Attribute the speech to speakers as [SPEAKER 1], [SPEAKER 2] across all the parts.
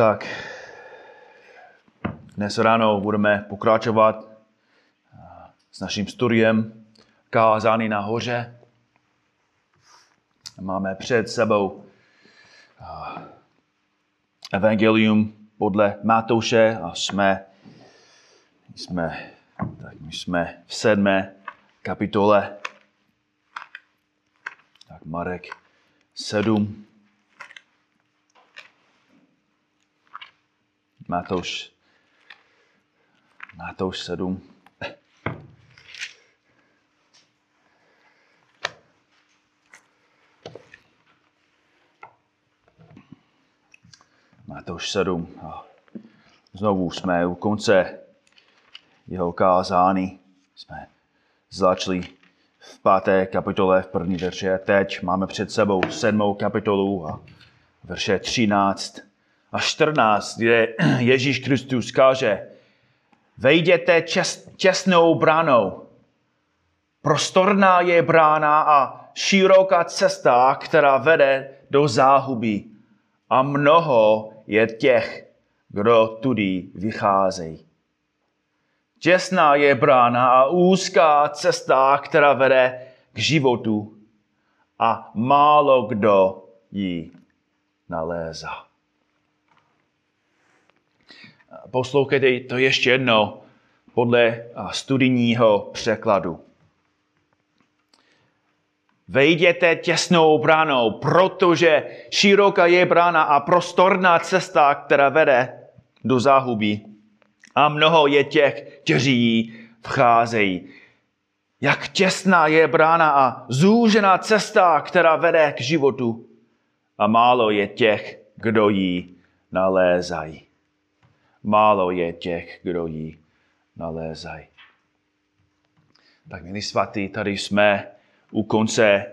[SPEAKER 1] Tak, dnes ráno budeme pokračovat eh, s naším studiem kázání nahoře. Máme před sebou eh, Evangelium podle Matouše a jsme, jsme, tak my jsme v sedmé kapitole. Tak Marek 7. Matouš, Matouš 7. Matouš 7. A znovu jsme u konce jeho kázání. Jsme začali v páté kapitole v první verše. Teď máme před sebou sedmou kapitolu a verše 13 a 14, kde Ježíš Kristus kaže, vejděte čes, čestnou bránou. Prostorná je brána a široká cesta, která vede do záhuby. A mnoho je těch, kdo tudy vycházejí. Těsná je brána a úzká cesta, která vede k životu a málo kdo ji nalézá. Poslouchejte to ještě jednou podle studijního překladu. Vejděte těsnou bránou, protože široká je brána a prostorná cesta, která vede do záhuby. A mnoho je těch, kteří ji vcházejí. Jak těsná je brána a zúžená cesta, která vede k životu. A málo je těch, kdo ji nalézají. Málo je těch, kdo ji nalézají. Tak, milí svatý, tady jsme u konce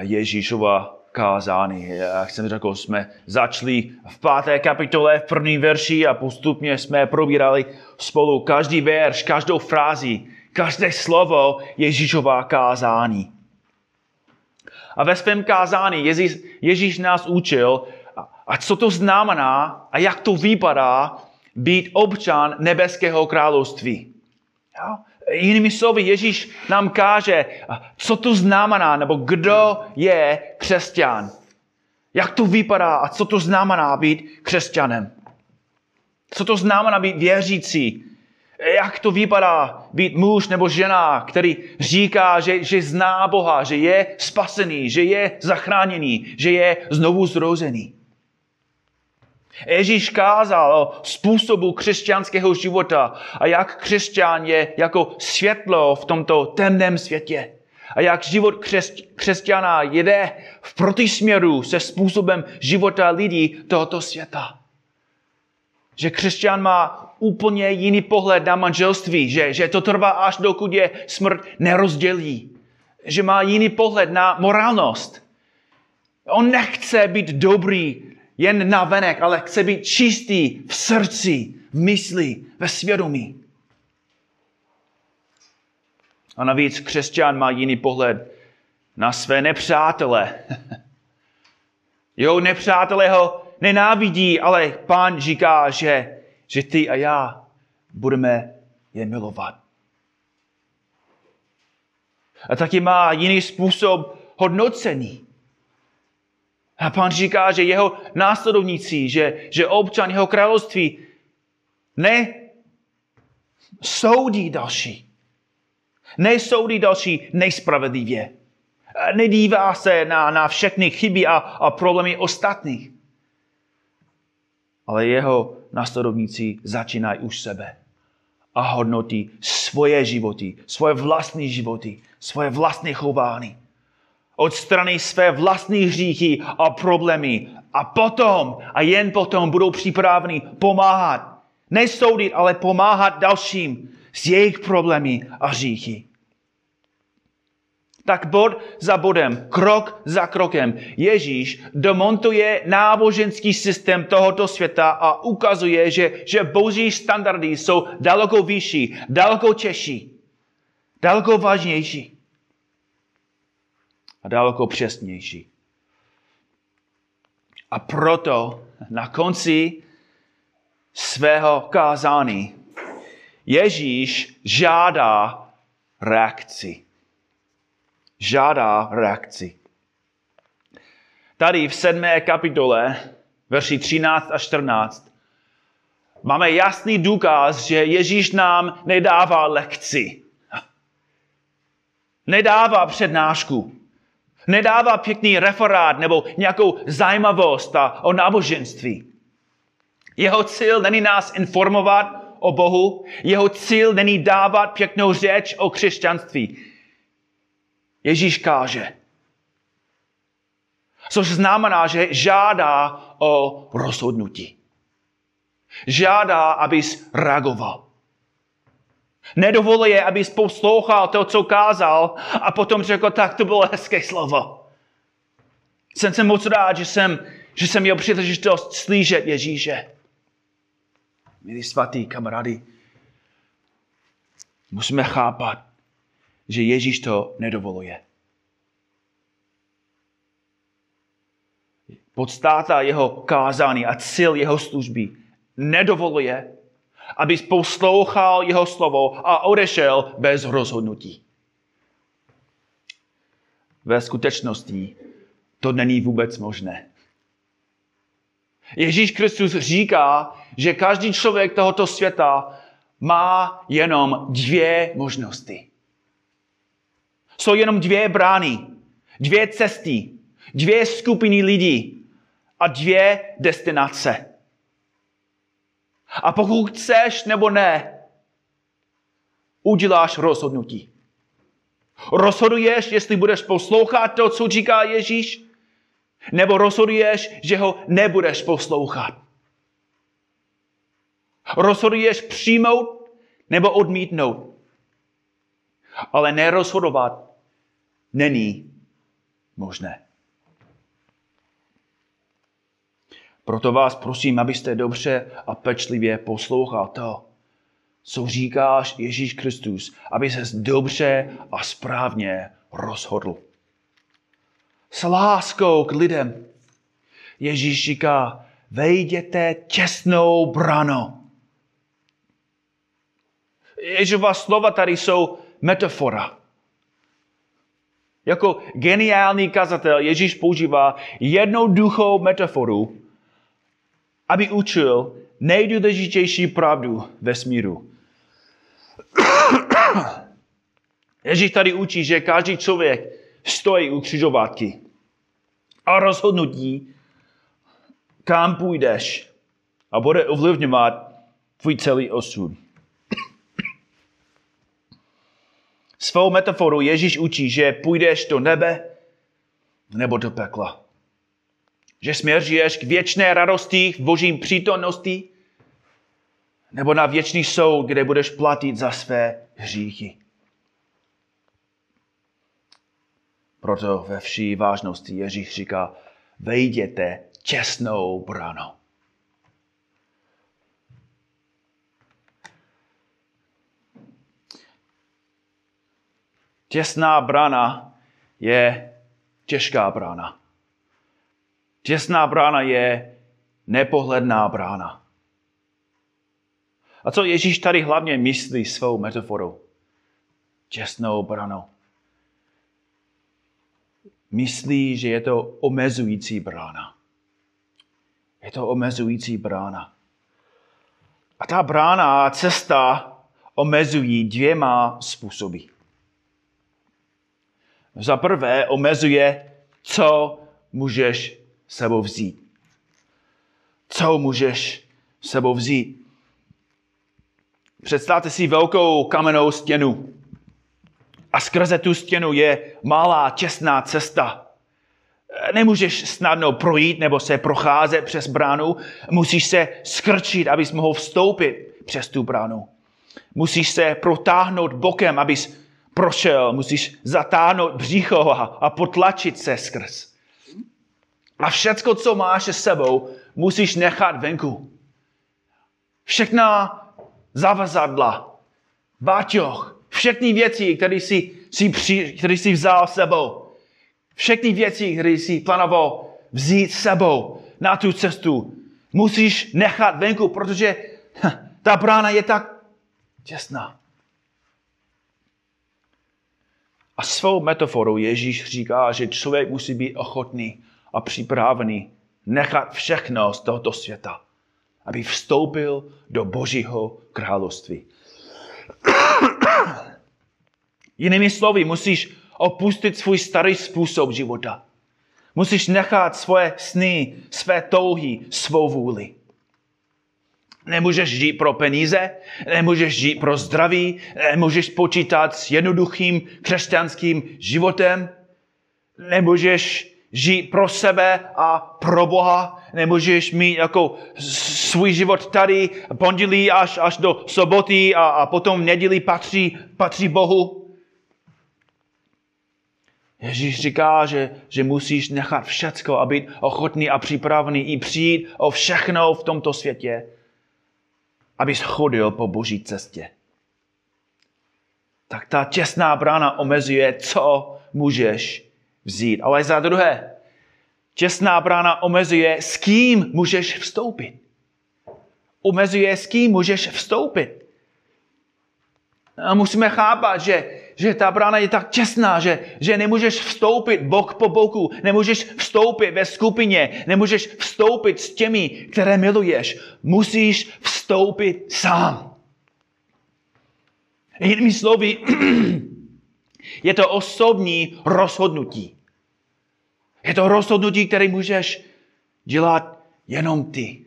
[SPEAKER 1] Ježíšova kázání. Jak jsem řekl, jsme začali v páté kapitole, v první verši a postupně jsme probírali spolu každý verš, každou frázi, každé slovo Ježíšova kázání. A ve svém kázání Ježíš, Ježíš nás učil, a co to znamená a jak to vypadá být občan nebeského království. Jo? Jinými slovy, Ježíš nám káže, co to znamená, nebo kdo je křesťan. Jak to vypadá a co to znamená být křesťanem. Co to znamená být věřící. Jak to vypadá být muž nebo žena, který říká, že, že zná Boha, že je spasený, že je zachráněný, že je znovu zrozený. Ježíš kázal o způsobu křesťanského života a jak křesťan je jako světlo v tomto temném světě. A jak život křesťana jede v protisměru se způsobem života lidí tohoto světa. Že křesťan má úplně jiný pohled na manželství, že, že to trvá až dokud je smrt nerozdělí. Že má jiný pohled na morálnost. On nechce být dobrý jen na venek, ale chce být čistý v srdci, v mysli, ve svědomí. A navíc křesťan má jiný pohled na své nepřátele. Jeho nepřátelé ho nenávidí, ale pán říká, že, že ty a já budeme je milovat. A taky má jiný způsob hodnocení. A pán říká, že jeho následovníci, že, že občan jeho království ne soudí další. Nesoudí další nejspravedlivě. Nedívá se na, na všechny chyby a, a problémy ostatních. Ale jeho následovníci začínají už sebe a hodnotí svoje životy, svoje vlastní životy, svoje vlastní chování odstraní své vlastní hříchy a problémy a potom a jen potom budou připraveni pomáhat. Nesoudit, ale pomáhat dalším s jejich problémy a hříchy. Tak bod za bodem, krok za krokem, Ježíš demontuje náboženský systém tohoto světa a ukazuje, že, že boží standardy jsou daleko vyšší, daleko těžší, daleko vážnější a daleko přesnější. A proto na konci svého kázání Ježíš žádá reakci. Žádá reakci. Tady v sedmé kapitole, verši 13 a 14, máme jasný důkaz, že Ježíš nám nedává lekci. Nedává přednášku. Nedává pěkný referát nebo nějakou zajímavost o náboženství. Jeho cíl není nás informovat o Bohu, jeho cíl není dávat pěknou řeč o křesťanství. Ježíš káže. Což znamená, že žádá o rozhodnutí. Žádá, abys reagoval. Nedovoluje, abys poslouchal to, co kázal a potom řekl, tak to bylo hezké slovo. Jsem se moc rád, že jsem, že jsem měl příležitost slyšet Ježíše. Milí svatý kamarády, musíme chápat, že Ježíš to nedovoluje. Podstáta jeho kázání a cíl jeho služby nedovoluje, aby poslouchal jeho slovo a odešel bez rozhodnutí. Ve skutečnosti to není vůbec možné. Ježíš Kristus říká, že každý člověk tohoto světa má jenom dvě možnosti. Jsou jenom dvě brány, dvě cesty, dvě skupiny lidí a dvě destinace. A pokud chceš nebo ne, uděláš rozhodnutí. Rozhoduješ, jestli budeš poslouchat to, co říká Ježíš, nebo rozhoduješ, že ho nebudeš poslouchat. Rozhoduješ přijmout nebo odmítnout. Ale nerozhodovat není možné. Proto vás prosím, abyste dobře a pečlivě poslouchal to, co říkáš Ježíš Kristus, aby se dobře a správně rozhodl. S láskou k lidem. Ježíš říká, vejděte těsnou branou. Ježova slova tady jsou metafora. Jako geniální kazatel Ježíš používá jednoduchou metaforu, aby učil nejdůležitější pravdu ve smíru. Ježíš tady učí, že každý člověk stojí u křižovatky a rozhodnutí, kam půjdeš a bude ovlivňovat tvůj celý osud. Svou metaforu Ježíš učí, že půjdeš do nebe nebo do pekla. Že směřuješ k věčné radosti v božím přítomnosti nebo na věčný soud, kde budeš platit za své hříchy. Proto ve vší vážnosti Ježíš říká, vejděte těsnou branou. Těsná brana je těžká brána. Těsná brána je nepohledná brána. A co Ježíš tady hlavně myslí svou metaforou? Těsnou branou. Myslí, že je to omezující brána. Je to omezující brána. A ta brána, cesta omezují dvěma způsoby. Za prvé omezuje, co můžeš sebou vzít. Co můžeš sebou vzít? Představte si velkou kamennou stěnu. A skrze tu stěnu je malá, těsná cesta. Nemůžeš snadno projít nebo se procházet přes bránu. Musíš se skrčit, abys mohl vstoupit přes tu bránu. Musíš se protáhnout bokem, abys prošel. Musíš zatáhnout břicho a, a potlačit se skrz. A všecko, co máš se sebou, musíš nechat venku. Všechna zavazadla, báťoch, všechny věci, které jsi, jsi, při, které jsi vzal sebou, všechny věci, které jsi plánoval vzít sebou na tu cestu, musíš nechat venku, protože ta brána je tak těsná. A svou metaforou Ježíš říká, že člověk musí být ochotný a připravený nechat všechno z tohoto světa, aby vstoupil do Božího království. Jinými slovy, musíš opustit svůj starý způsob života. Musíš nechat svoje sny, své touhy, svou vůli. Nemůžeš žít pro peníze, nemůžeš žít pro zdraví, nemůžeš počítat s jednoduchým křesťanským životem, nemůžeš žít pro sebe a pro Boha, nemůžeš mít jako svůj život tady pondělí až, až do soboty a, a potom v neděli patří, patří Bohu. Ježíš říká, že, že musíš nechat všecko a být ochotný a připravený i přijít o všechno v tomto světě, abys chodil po boží cestě. Tak ta těsná brána omezuje, co můžeš vzít. Ale za druhé, těsná brána omezuje, s kým můžeš vstoupit. Omezuje, s kým můžeš vstoupit. A musíme chápat, že že ta brána je tak těsná, že, že nemůžeš vstoupit bok po boku, nemůžeš vstoupit ve skupině, nemůžeš vstoupit s těmi, které miluješ. Musíš vstoupit sám. Jinými slovy, je to osobní rozhodnutí. Je to rozhodnutí, které můžeš dělat jenom ty.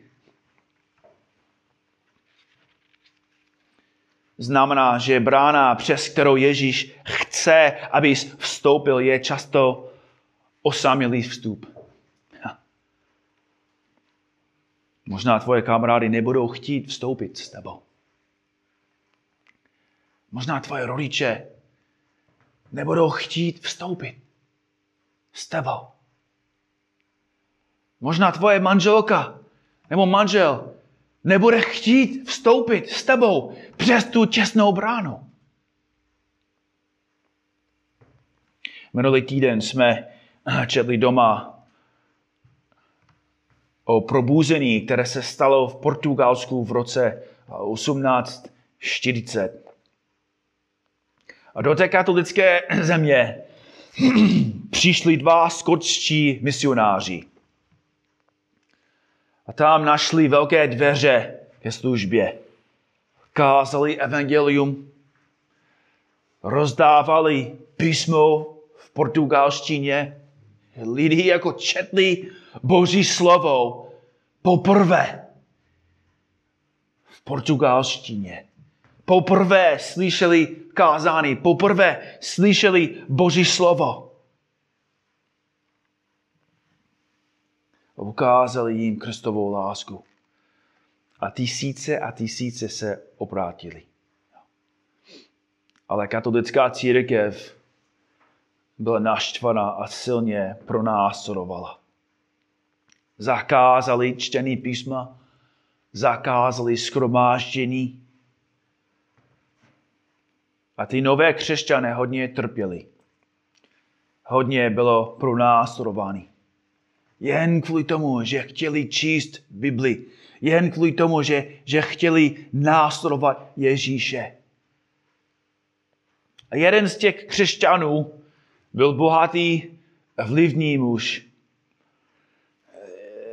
[SPEAKER 1] znamená, že brána, přes kterou Ježíš chce, aby vstoupil, je často osamělý vstup. Možná tvoje kamarády nebudou chtít vstoupit s tebou. Možná tvoje rodiče nebudou chtít vstoupit s tebou. Možná tvoje manželka nebo manžel nebude chtít vstoupit s tebou přes tu těsnou bránu. Minulý týden jsme četli doma o probuzení, které se stalo v Portugalsku v roce 1840. A do té katolické země přišli dva skotští misionáři. A tam našli velké dveře ke službě. Kázali evangelium, rozdávali písmo v portugalštině. Lidi jako četli Boží slovo poprvé v portugalštině. Poprvé slyšeli kázání, poprvé slyšeli Boží slovo. ukázali jim Kristovou lásku. A tisíce a tisíce se obrátili. Ale katolická církev byla naštvaná a silně pronásledovala. Zakázali čtení písma, zakázali skromáždění. A ty nové křesťané hodně trpěli. Hodně bylo pronásledovány. Jen kvůli tomu, že chtěli číst Bibli. Jen kvůli tomu, že, že chtěli následovat Ježíše. A jeden z těch křesťanů byl bohatý, vlivný muž.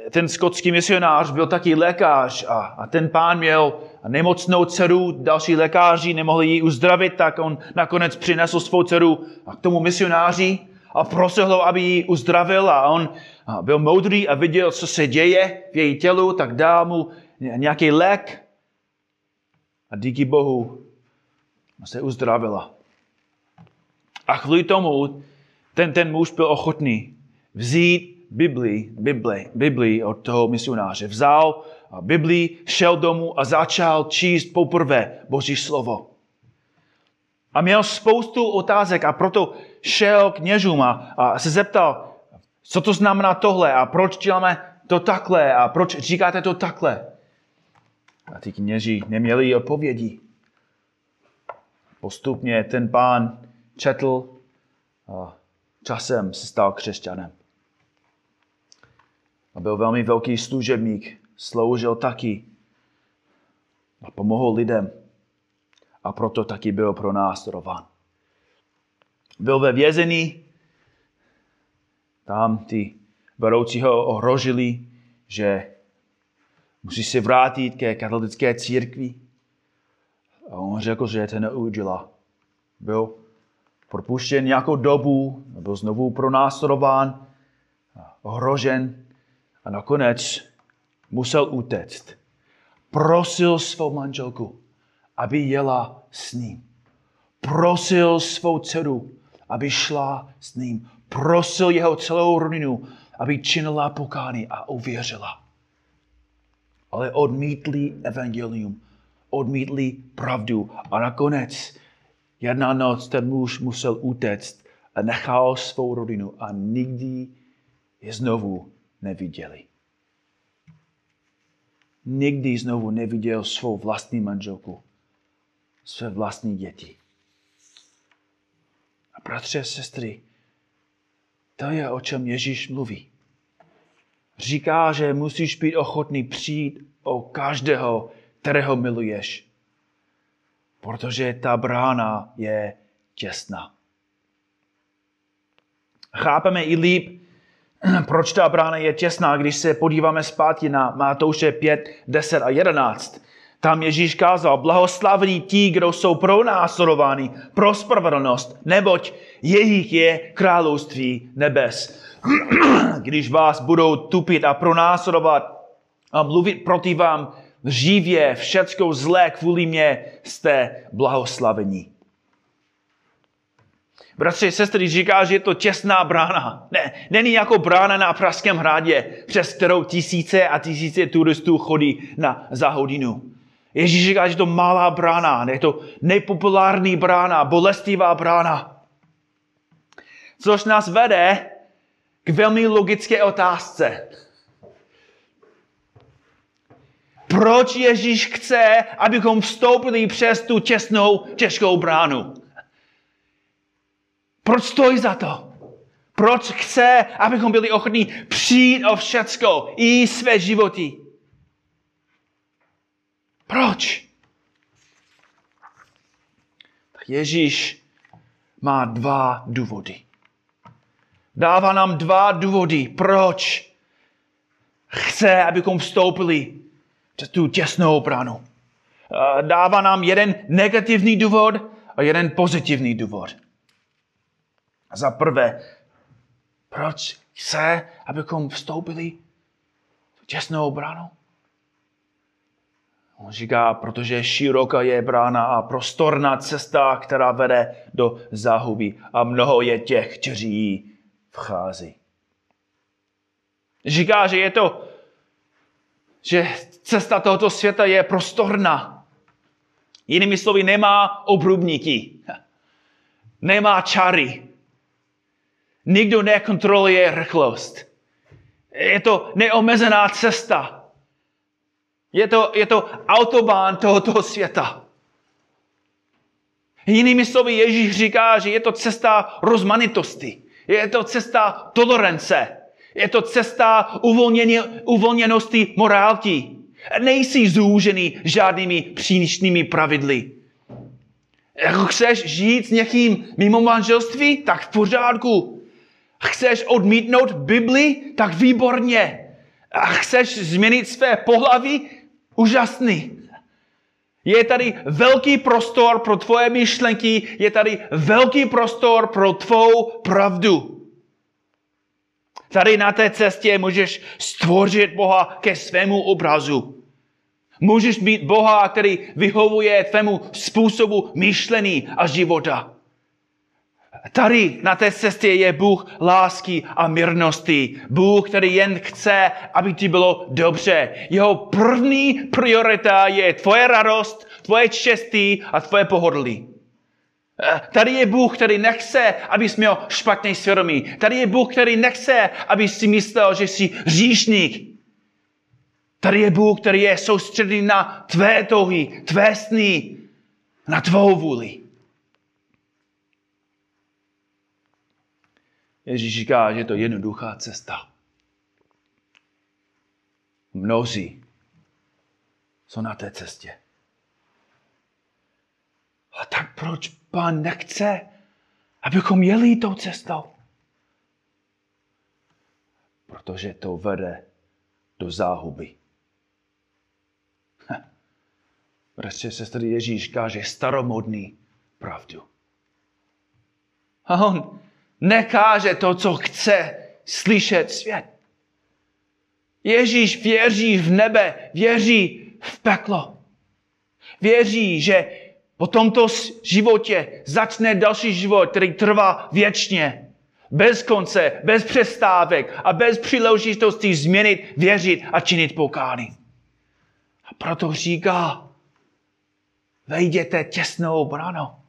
[SPEAKER 1] Ten skotský misionář byl taky lékař a, a ten pán měl nemocnou dceru, další lékaři nemohli ji uzdravit, tak on nakonec přinesl svou dceru k tomu misionáři a prosil ho, aby ji uzdravil a on byl moudrý a viděl, co se děje v její tělu, tak dal mu nějaký lék a díky Bohu se uzdravila. A kvůli tomu ten, ten muž byl ochotný vzít Bibli, Bibli, Bibli od toho misionáře. Vzal Bibli, šel domů a začal číst poprvé Boží slovo. A měl spoustu otázek a proto šel k kněžům a, a se zeptal, co to znamená tohle a proč děláme to takhle a proč říkáte to takhle. A ty kněží neměli odpovědi. Postupně ten pán četl a časem se stal křesťanem. A byl velmi velký služebník sloužil taky a pomohl lidem a proto taky byl pro nás rován. Byl ve vězení, tam ty vedoucí ho ohrožili, že musí se vrátit ke katolické církvi. A on řekl, že to neudělá. Byl propuštěn nějakou dobu, byl znovu pronásledován, ohrožen a nakonec musel utéct. Prosil svou manželku, aby jela s ním. Prosil svou dceru, aby šla s ním. Prosil jeho celou rodinu, aby činila pokání a uvěřila. Ale odmítli evangelium, odmítli pravdu a nakonec jedna noc ten muž musel utéct a nechal svou rodinu a nikdy je znovu neviděli. Nikdy znovu neviděl svou vlastní manželku, své vlastní děti. A bratře a sestry, to je, o čem Ježíš mluví. Říká, že musíš být ochotný přijít o každého, kterého miluješ. Protože ta brána je těsná. Chápeme i líp, proč ta brána je těsná, když se podíváme zpátky na Matouše 5, 10 a 11. Tam Ježíš kázal, blahoslavní ti, kdo jsou pronásledováni pro spravedlnost, neboť jejich je království nebes. Když vás budou tupit a pronásledovat a mluvit proti vám živě, všecko zlé kvůli mě, jste blahoslavení. Bratři, sestry, říká, že je to těsná brána. Ne, není jako brána na Pražském hradě, přes kterou tisíce a tisíce turistů chodí na za hodinu. Ježíš říká, že je to malá brána, je to nepopulární brána, bolestivá brána. Což nás vede k velmi logické otázce. Proč Ježíš chce, abychom vstoupili přes tu těsnou, těžkou bránu? Proč stojí za to? Proč chce, abychom byli ochotní přijít o všecko i své životy? Proč? Tak Ježíš má dva důvody. Dává nám dva důvody, proč chce, abychom vstoupili přes tu těsnou bránu. Dává nám jeden negativní důvod a jeden pozitivní důvod. Za prvé, proč chce, abychom vstoupili tu těsnou bránu? On říká, protože široká je brána a prostorná cesta, která vede do záhuby a mnoho je těch, kteří ji vchází. Říká, že je to, že cesta tohoto světa je prostorná. Jinými slovy, nemá obrubníky, nemá čary, Nikdo nekontroluje rychlost. Je to neomezená cesta. Je to, je to autobán tohoto světa. Jinými slovy, Ježíš říká, že je to cesta rozmanitosti. Je to cesta tolerance. Je to cesta uvolněnosti morálky. Nejsi zúžený žádnými přílišnými pravidly. Jako chceš žít s někým mimo manželství, tak v pořádku. Chceš odmítnout Bibli? Tak výborně. A chceš změnit své pohlaví? Úžasný. Je tady velký prostor pro tvoje myšlenky, je tady velký prostor pro tvou pravdu. Tady na té cestě můžeš stvořit Boha ke svému obrazu. Můžeš být Boha, který vyhovuje tvému způsobu myšlení a života. Tady na té cestě je Bůh lásky a mírnosti. Bůh, který jen chce, aby ti bylo dobře. Jeho první priorita je tvoje radost, tvoje štěstí a tvoje pohodlí. Eh, tady je Bůh, který nechce, abys měl špatný svědomí. Tady je Bůh, který nechce, aby si myslel, že jsi říšník. Tady je Bůh, který je soustředěný na tvé touhy, tvé sny, na tvou vůli. Ježíš říká, že je to jednoduchá cesta. Mnozí jsou na té cestě. A tak proč pán nechce, abychom jeli tou cestou? Protože to vede do záhuby. Bratře, sestry, Ježíš káže staromodný pravdu. A on nekáže to, co chce slyšet svět. Ježíš věří v nebe, věří v peklo. Věří, že po tomto životě začne další život, který trvá věčně. Bez konce, bez přestávek a bez příležitosti změnit, věřit a činit pokání. A proto říká, vejděte těsnou branou.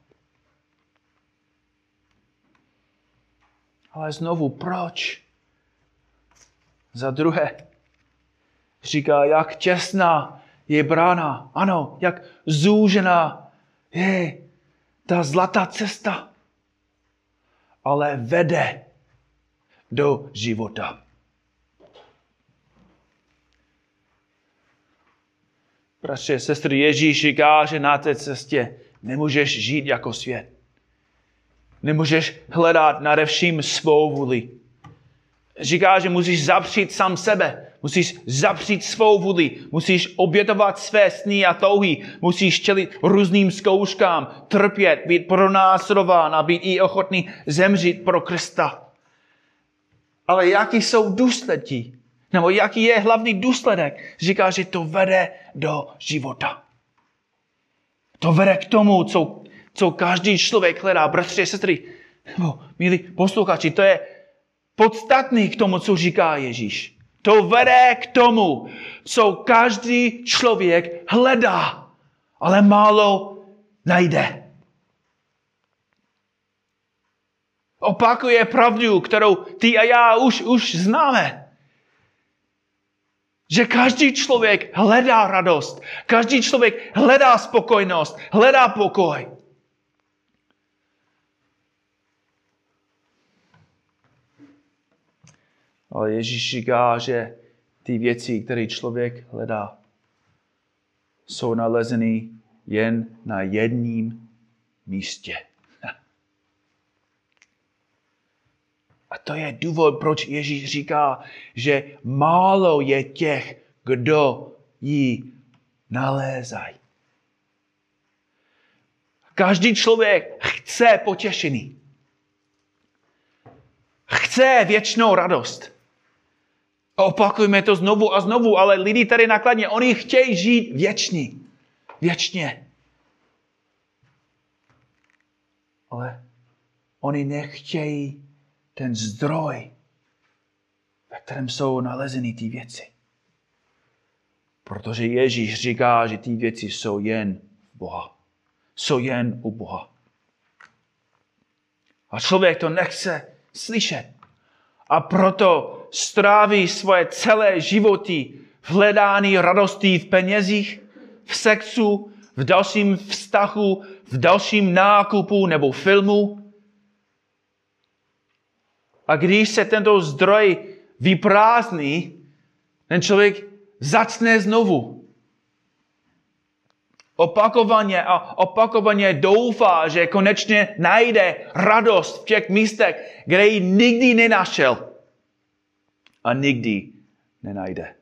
[SPEAKER 1] Ale znovu, proč? Za druhé, říká, jak těsná je brána. Ano, jak zúžená je ta zlatá cesta. Ale vede do života. Bratře, sestry, Ježíš říká, že na té cestě nemůžeš žít jako svět. Nemůžeš hledat nade vším svou vůli. Říká, že musíš zapřít sám sebe. Musíš zapřít svou vůli. Musíš obětovat své sny a touhy. Musíš čelit různým zkouškám, trpět, být pronásledován a být i ochotný zemřít pro Krista. Ale jaký jsou důsledky? Nebo jaký je hlavní důsledek? Říká, že to vede do života. To vede k tomu, co, co každý člověk hledá. Bratři, sestry, nebo milí posluchači, to je podstatný k tomu, co říká Ježíš. To vede k tomu, co každý člověk hledá, ale málo najde. Opakuje pravdu, kterou ty a já už, už známe. Že každý člověk hledá radost, každý člověk hledá spokojnost, hledá pokoj. Ale Ježíš říká, že ty věci, které člověk hledá, jsou nalezeny jen na jedním místě. A to je důvod, proč Ježíš říká, že málo je těch, kdo ji nalézají. Každý člověk chce potěšení. Chce věčnou radost. Opakujeme to znovu a znovu, ale lidi tady nakladně, oni chtějí žít věčně. Věčně. Ale oni nechtějí ten zdroj, ve kterém jsou nalezeny ty věci. Protože Ježíš říká, že ty věci jsou jen Boha. Jsou jen u Boha. A člověk to nechce slyšet. A proto stráví svoje celé životy v hledání radosti v penězích, v sexu, v dalším vztahu, v dalším nákupu nebo filmu, a když se tento zdroj vyprázdní, ten člověk začne znovu. Opakovaně a opakovaně doufá, že konečně najde radost v těch místech, kde ji nikdy nenašel. A nikdy nenajde.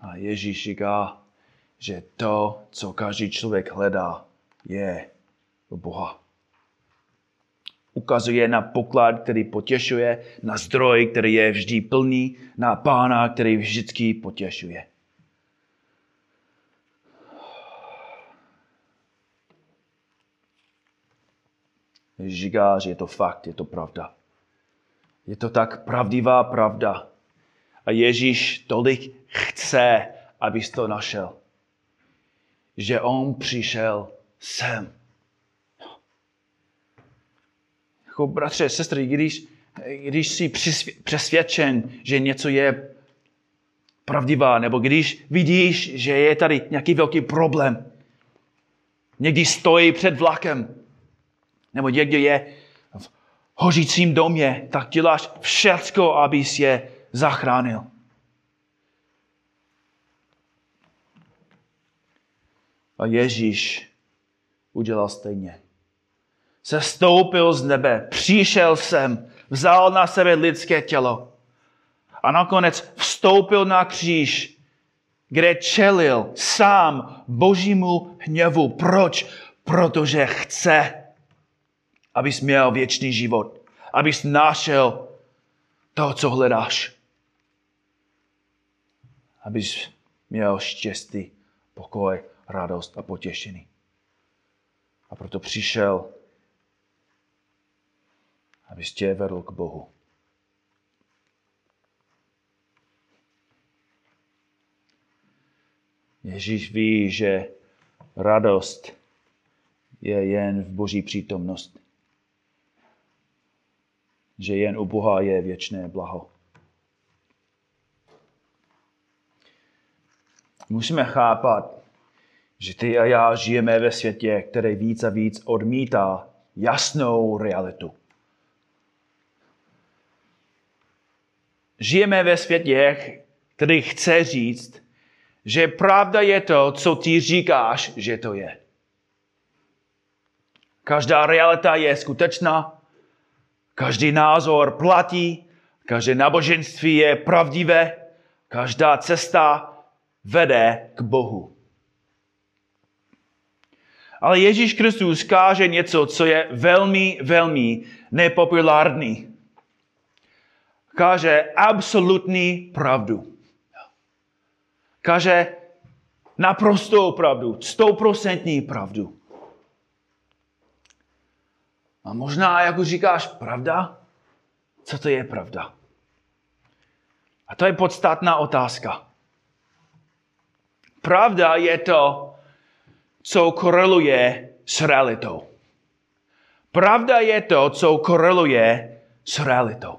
[SPEAKER 1] A Ježíš říká, že to, co každý člověk hledá, je u Boha. Ukazuje na poklad, který potěšuje, na zdroj, který je vždy plný, na pána, který vždycky potěšuje. Říká, že je to fakt, je to pravda. Je to tak pravdivá pravda. A Ježíš tolik chce, abys to našel že on přišel sem. Jako bratře, sestry, když, když jsi přesvědčen, že něco je pravdivá, nebo když vidíš, že je tady nějaký velký problém, někdy stojí před vlakem, nebo někdy je v hořícím domě, tak děláš všecko, abys je zachránil. A Ježíš udělal stejně. Se stoupil z nebe, přišel sem, vzal na sebe lidské tělo a nakonec vstoupil na kříž, kde čelil sám božímu hněvu. Proč? Protože chce, abys měl věčný život, abys našel to, co hledáš. Abys měl štěstí, pokoj, radost a potěšení. A proto přišel, abys tě vedl k Bohu. Ježíš ví, že radost je jen v boží přítomnosti. Že jen u Boha je věčné blaho. Musíme chápat, že ty a já žijeme ve světě, který víc a víc odmítá jasnou realitu. Žijeme ve světě, který chce říct, že pravda je to, co ty říkáš, že to je. Každá realita je skutečná, každý názor platí, každé náboženství je pravdivé, každá cesta vede k Bohu. Ale Ježíš Kristus káže něco, co je velmi, velmi nepopulární. Káže absolutní pravdu. Káže naprostou pravdu, stouprocentní pravdu. A možná, jak už říkáš, pravda? Co to je pravda? A to je podstatná otázka. Pravda je to, co koreluje s realitou. Pravda je to, co koreluje s realitou.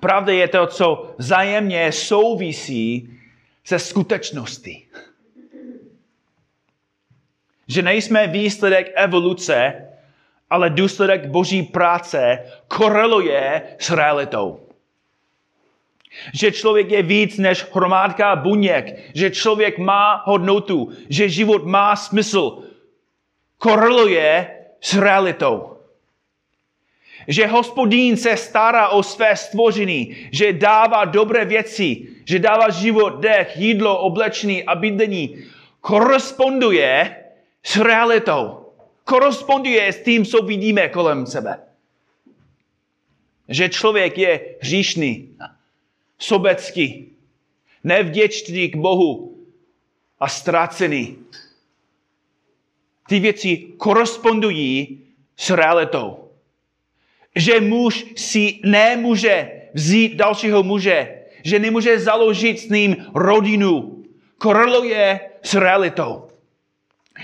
[SPEAKER 1] Pravda je to, co vzájemně souvisí se skutečností. Že nejsme výsledek evoluce, ale důsledek boží práce koreluje s realitou. Že člověk je víc než hromádka buněk, že člověk má hodnotu, že život má smysl, koreluje s realitou že hospodín se stará o své stvoření, že dává dobré věci, že dává život, dech, jídlo, oblečení a bydlení, koresponduje s realitou. Koresponduje s tím, co vidíme kolem sebe. Že člověk je hříšný, sobecký, nevděčný k Bohu a ztracený. Ty věci korespondují s realitou že muž si nemůže vzít dalšího muže, že nemůže založit s ním rodinu. Koreluje s realitou.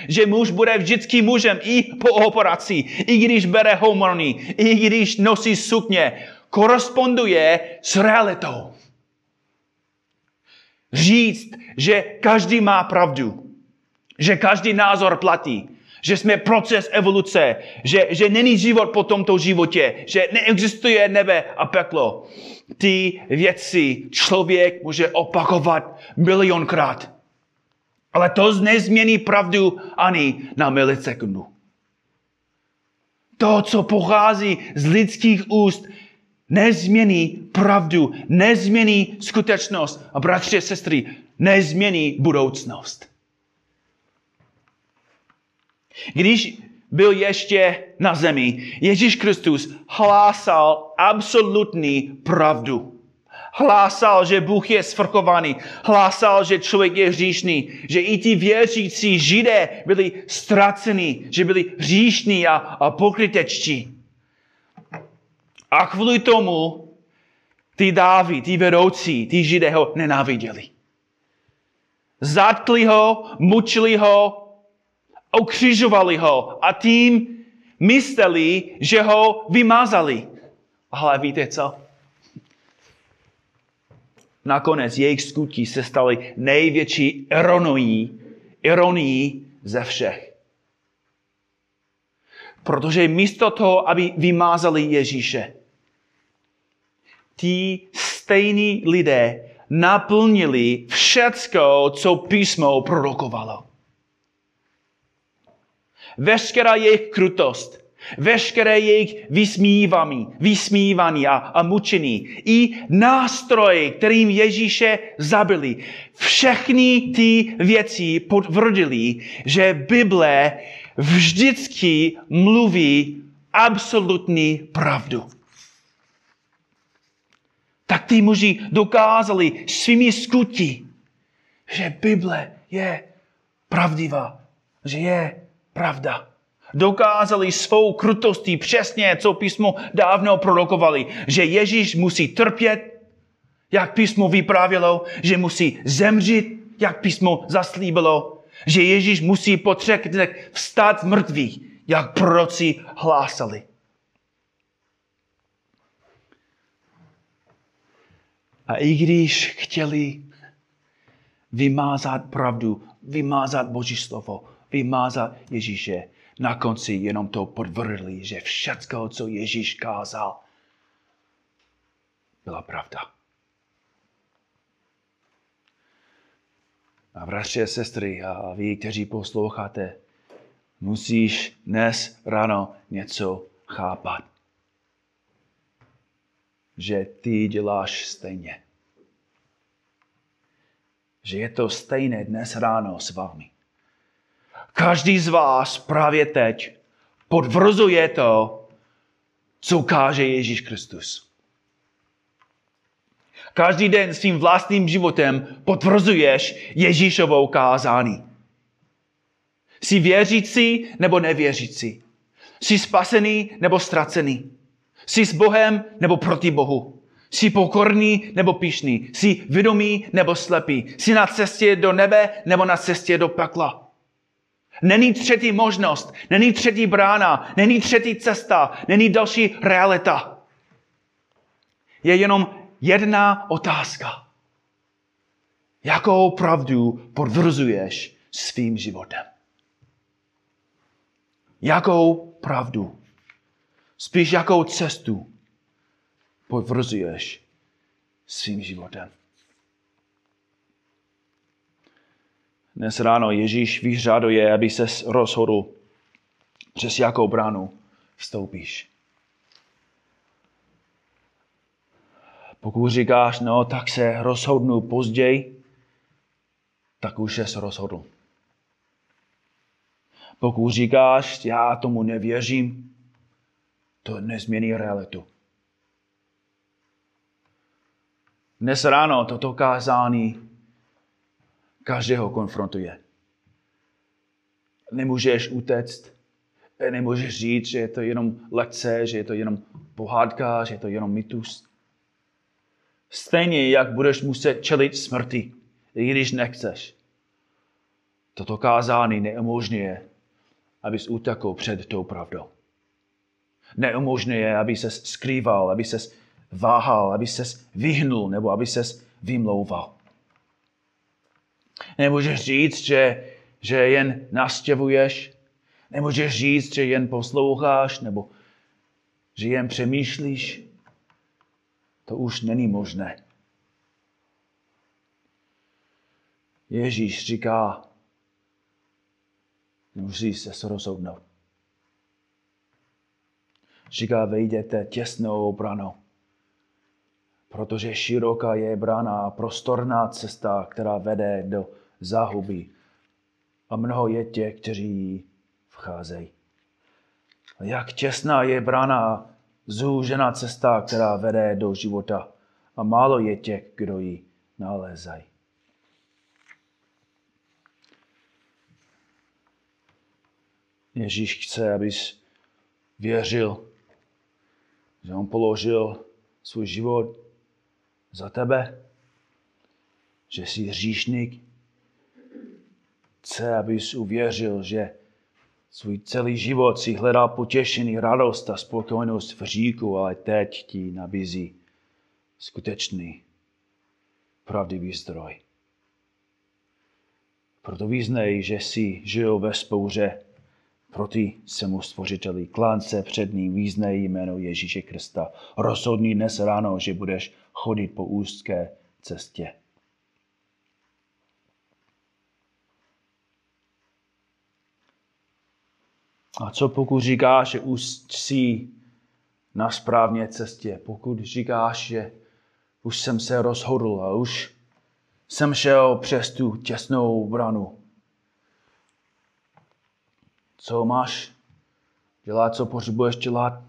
[SPEAKER 1] Že muž bude vždycky mužem i po operaci, i když bere hormony, i když nosí sukně. Koresponduje s realitou. Říct, že každý má pravdu, že každý názor platí, že jsme proces evoluce, že, že není život po tomto životě, že neexistuje nebe a peklo. Ty věci člověk může opakovat milionkrát. Ale to nezmění pravdu ani na milisekundu. To, co pochází z lidských úst, nezmění pravdu, nezmění skutečnost. A bratři a sestry, nezmění budoucnost. Když byl ještě na zemi, Ježíš Kristus hlásal absolutní pravdu. Hlásal, že Bůh je svrchovaný. Hlásal, že člověk je hříšný. Že i ti věřící židé byli ztraceni. Že byli hříšní a, a pokrytečtí. A kvůli tomu ty dávy, ty vedoucí, ty židé ho nenáviděli. Zatkli ho, mučili ho, ukřižovali ho a tím mysleli, že ho vymazali. Ale víte co? Nakonec jejich skutky se staly největší ironií, ironií ze všech. Protože místo toho, aby vymázali Ježíše, ti stejní lidé naplnili všecko, co písmo prorokovalo. Veškerá jejich krutost, veškeré jejich vysmívání, vysmívání a, a mučení, i nástroje, kterým Ježíše zabili, všechny ty věci potvrdili, že Bible vždycky mluví absolutní pravdu. Tak ty muži dokázali svými skutí, že Bible je pravdivá, že je pravda. Dokázali svou krutostí přesně, co písmo dávno prorokovali, že Ježíš musí trpět, jak písmo vyprávělo, že musí zemřít, jak písmo zaslíbilo, že Ježíš musí po třech dnech vstát mrtvý, jak proroci hlásali. A i když chtěli vymázat pravdu, vymázat Boží slovo, vymázat Ježíše, na konci jenom to potvrdili, že všecko, co Ježíš kázal, byla pravda. A bratři a sestry, a vy, kteří posloucháte, musíš dnes ráno něco chápat. Že ty děláš stejně. Že je to stejné dnes ráno s vámi. Každý z vás právě teď potvrzuje to, co káže Ježíš Kristus. Každý den svým vlastním životem potvrzuješ Ježíšovou kázání. Jsi věřící nebo nevěřící. Jsi spasený nebo ztracený. Jsi s Bohem nebo proti Bohu. Jsi pokorný nebo pišný. Jsi vědomý nebo slepý. Jsi na cestě do nebe nebo na cestě do pekla. Není třetí možnost, není třetí brána, není třetí cesta, není další realita. Je jenom jedna otázka. Jakou pravdu potvrzuješ svým životem? Jakou pravdu? Spíš jakou cestu potvrzuješ svým životem? Dnes ráno Ježíš vyžaduje, aby se rozhodl, přes jakou bránu vstoupíš. Pokud říkáš, no tak se rozhodnu později, tak už se rozhodl. Pokud říkáš, já tomu nevěřím, to nezmění realitu. Dnes ráno toto kázání každého konfrontuje. Nemůžeš utéct, nemůžeš říct, že je to jenom lekce, že je to jenom pohádka, že je to jenom mytus. Stejně, jak budeš muset čelit smrti, i když nechceš. Toto kázání neumožňuje, abys utekl před tou pravdou. Neumožňuje, aby se skrýval, aby se váhal, aby se vyhnul nebo aby se vymlouval. Nemůžeš říct, že, že jen nastěvuješ. Nemůžeš říct, že jen posloucháš nebo že jen přemýšlíš. To už není možné. Ježíš říká, musíš se rozhodnout. Říká, vejděte těsnou branou, protože široká je brána a prostorná cesta, která vede do záhuby. A mnoho je těch, kteří vcházejí. A jak těsná je brána zúžená cesta, která vede do života. A málo je těch, kdo ji nalézají. Ježíš chce, abys věřil, že on položil svůj život za tebe, že jsi hříšník, chce, abys uvěřil, že svůj celý život si hledal potěšení, radost a spokojenost v říku, ale teď ti nabízí skutečný, pravdivý zdroj. Proto význej, že si žil ve spouře proti svému stvořiteli. Klán se před ním význej jméno Ježíše Krista. Rozhodni dnes ráno, že budeš chodit po úzké cestě. A co pokud říkáš, že už jsi na správné cestě? Pokud říkáš, že už jsem se rozhodl a už jsem šel přes tu těsnou branu. Co máš dělat, co potřebuješ dělat?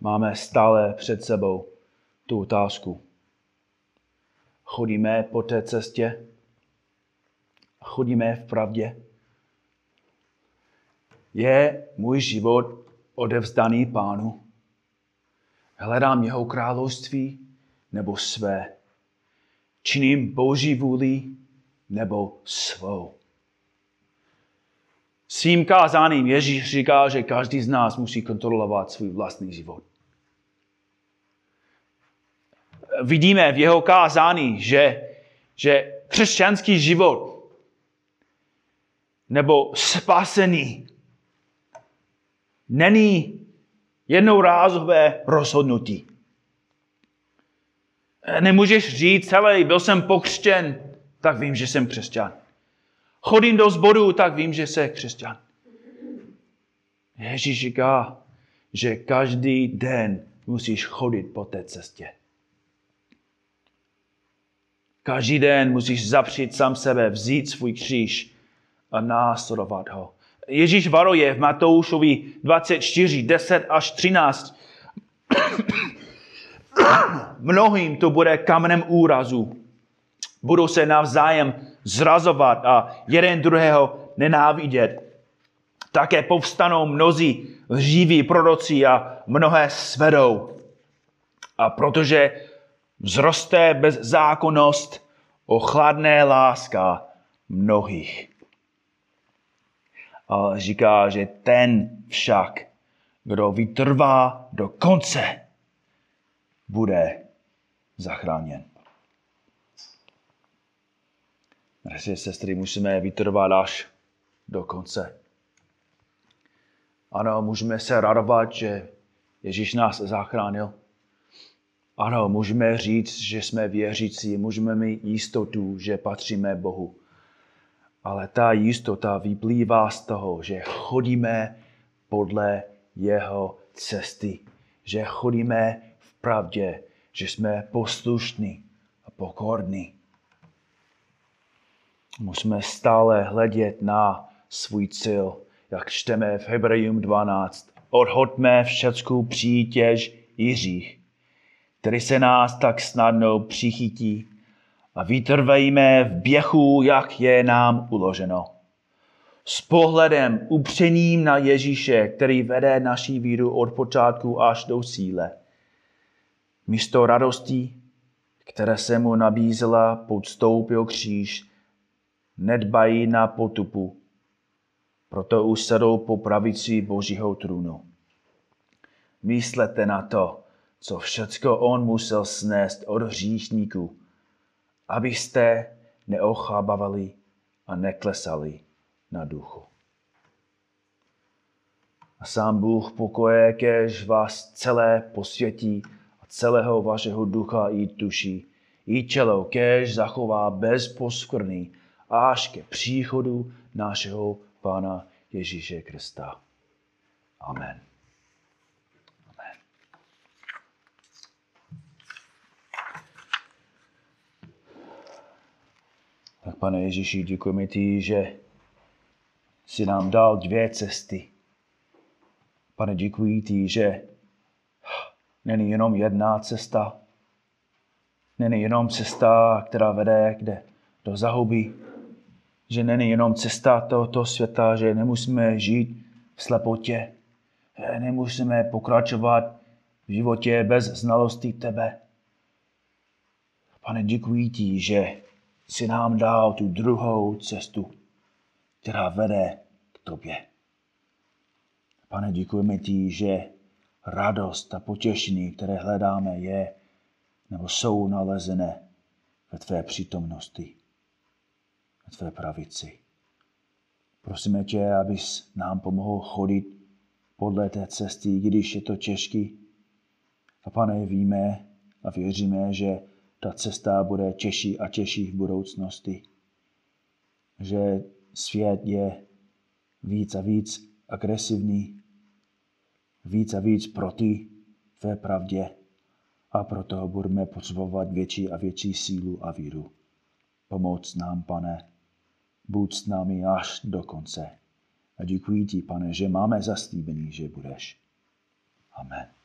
[SPEAKER 1] Máme stále před sebou tu otázku. Chodíme po té cestě? Chodíme v pravdě? Je můj život odevzdaný pánu? Hledám jeho království nebo své? Činím boží vůli nebo svou? Svým kázáním Ježíš říká, že každý z nás musí kontrolovat svůj vlastní život. Vidíme v jeho kázání, že, že křesťanský život nebo spasený není jednou rázové rozhodnutí. Nemůžeš říct, hele, byl jsem pokřtěn, tak vím, že jsem křesťan. Chodím do zboru, tak vím, že jsem křesťan. Ježíš říká, že každý den musíš chodit po té cestě. Každý den musíš zapřít sám sebe, vzít svůj kříž a následovat ho. Ježíš varuje v Matoušovi 24, 10 až 13. Mnohým to bude kamenem úrazu. Budou se navzájem zrazovat a jeden druhého nenávidět. Také povstanou mnozí lživí proroci a mnohé svedou. A protože vzroste bezzákonnost, ochladné láska mnohých říká, že ten však, kdo vytrvá do konce, bude zachráněn. Naše sestry, musíme vytrvat až do konce. Ano, můžeme se radovat, že Ježíš nás zachránil. Ano, můžeme říct, že jsme věřící, můžeme mít jistotu, že patříme Bohu. Ale ta jistota vyplývá z toho, že chodíme podle jeho cesty. Že chodíme v pravdě, že jsme poslušní a pokorní. Musíme stále hledět na svůj cíl, jak čteme v Hebrejům 12. Odhodme všeckou přítěž Jiřích, který se nás tak snadno přichytí a vytrvejme v běhu, jak je nám uloženo. S pohledem upřeným na Ježíše, který vede naší víru od počátku až do síle. Místo radostí, které se mu nabízela, podstoupil kříž, nedbají na potupu, proto usedl po pravici Božího trůnu. Myslete na to, co všecko on musel snést od hříšníků, abyste neochábavali a neklesali na duchu. A sám Bůh pokoje, kež vás celé posvětí a celého vašeho ducha i duši, i tělo, kež zachová bez poskvrný až ke příchodu našeho Pána Ježíše Krista. Amen. Tak pane Ježíši, děkujeme ti, že jsi nám dal dvě cesty. Pane, děkuji ti, že není jenom jedna cesta, není jenom cesta, která vede kde do zahuby, že není jenom cesta tohoto světa, že nemusíme žít v slepotě, že nemusíme pokračovat v životě bez znalosti tebe. Pane, děkuji ti, že si nám dal tu druhou cestu, která vede k tobě. Pane, děkujeme ti, že radost a potěšení, které hledáme, je nebo jsou nalezené ve tvé přítomnosti, ve tvé pravici. Prosíme tě, abys nám pomohl chodit podle té cesty, když je to těžký. A pane, víme a věříme, že ta cesta bude těžší a těžší v budoucnosti. Že svět je víc a víc agresivní, víc a víc proti tvé pravdě a proto budeme potřebovat větší a větší sílu a víru. Pomoc nám, pane, buď s námi až do konce. A děkuji ti, pane, že máme zaslíbený, že budeš. Amen.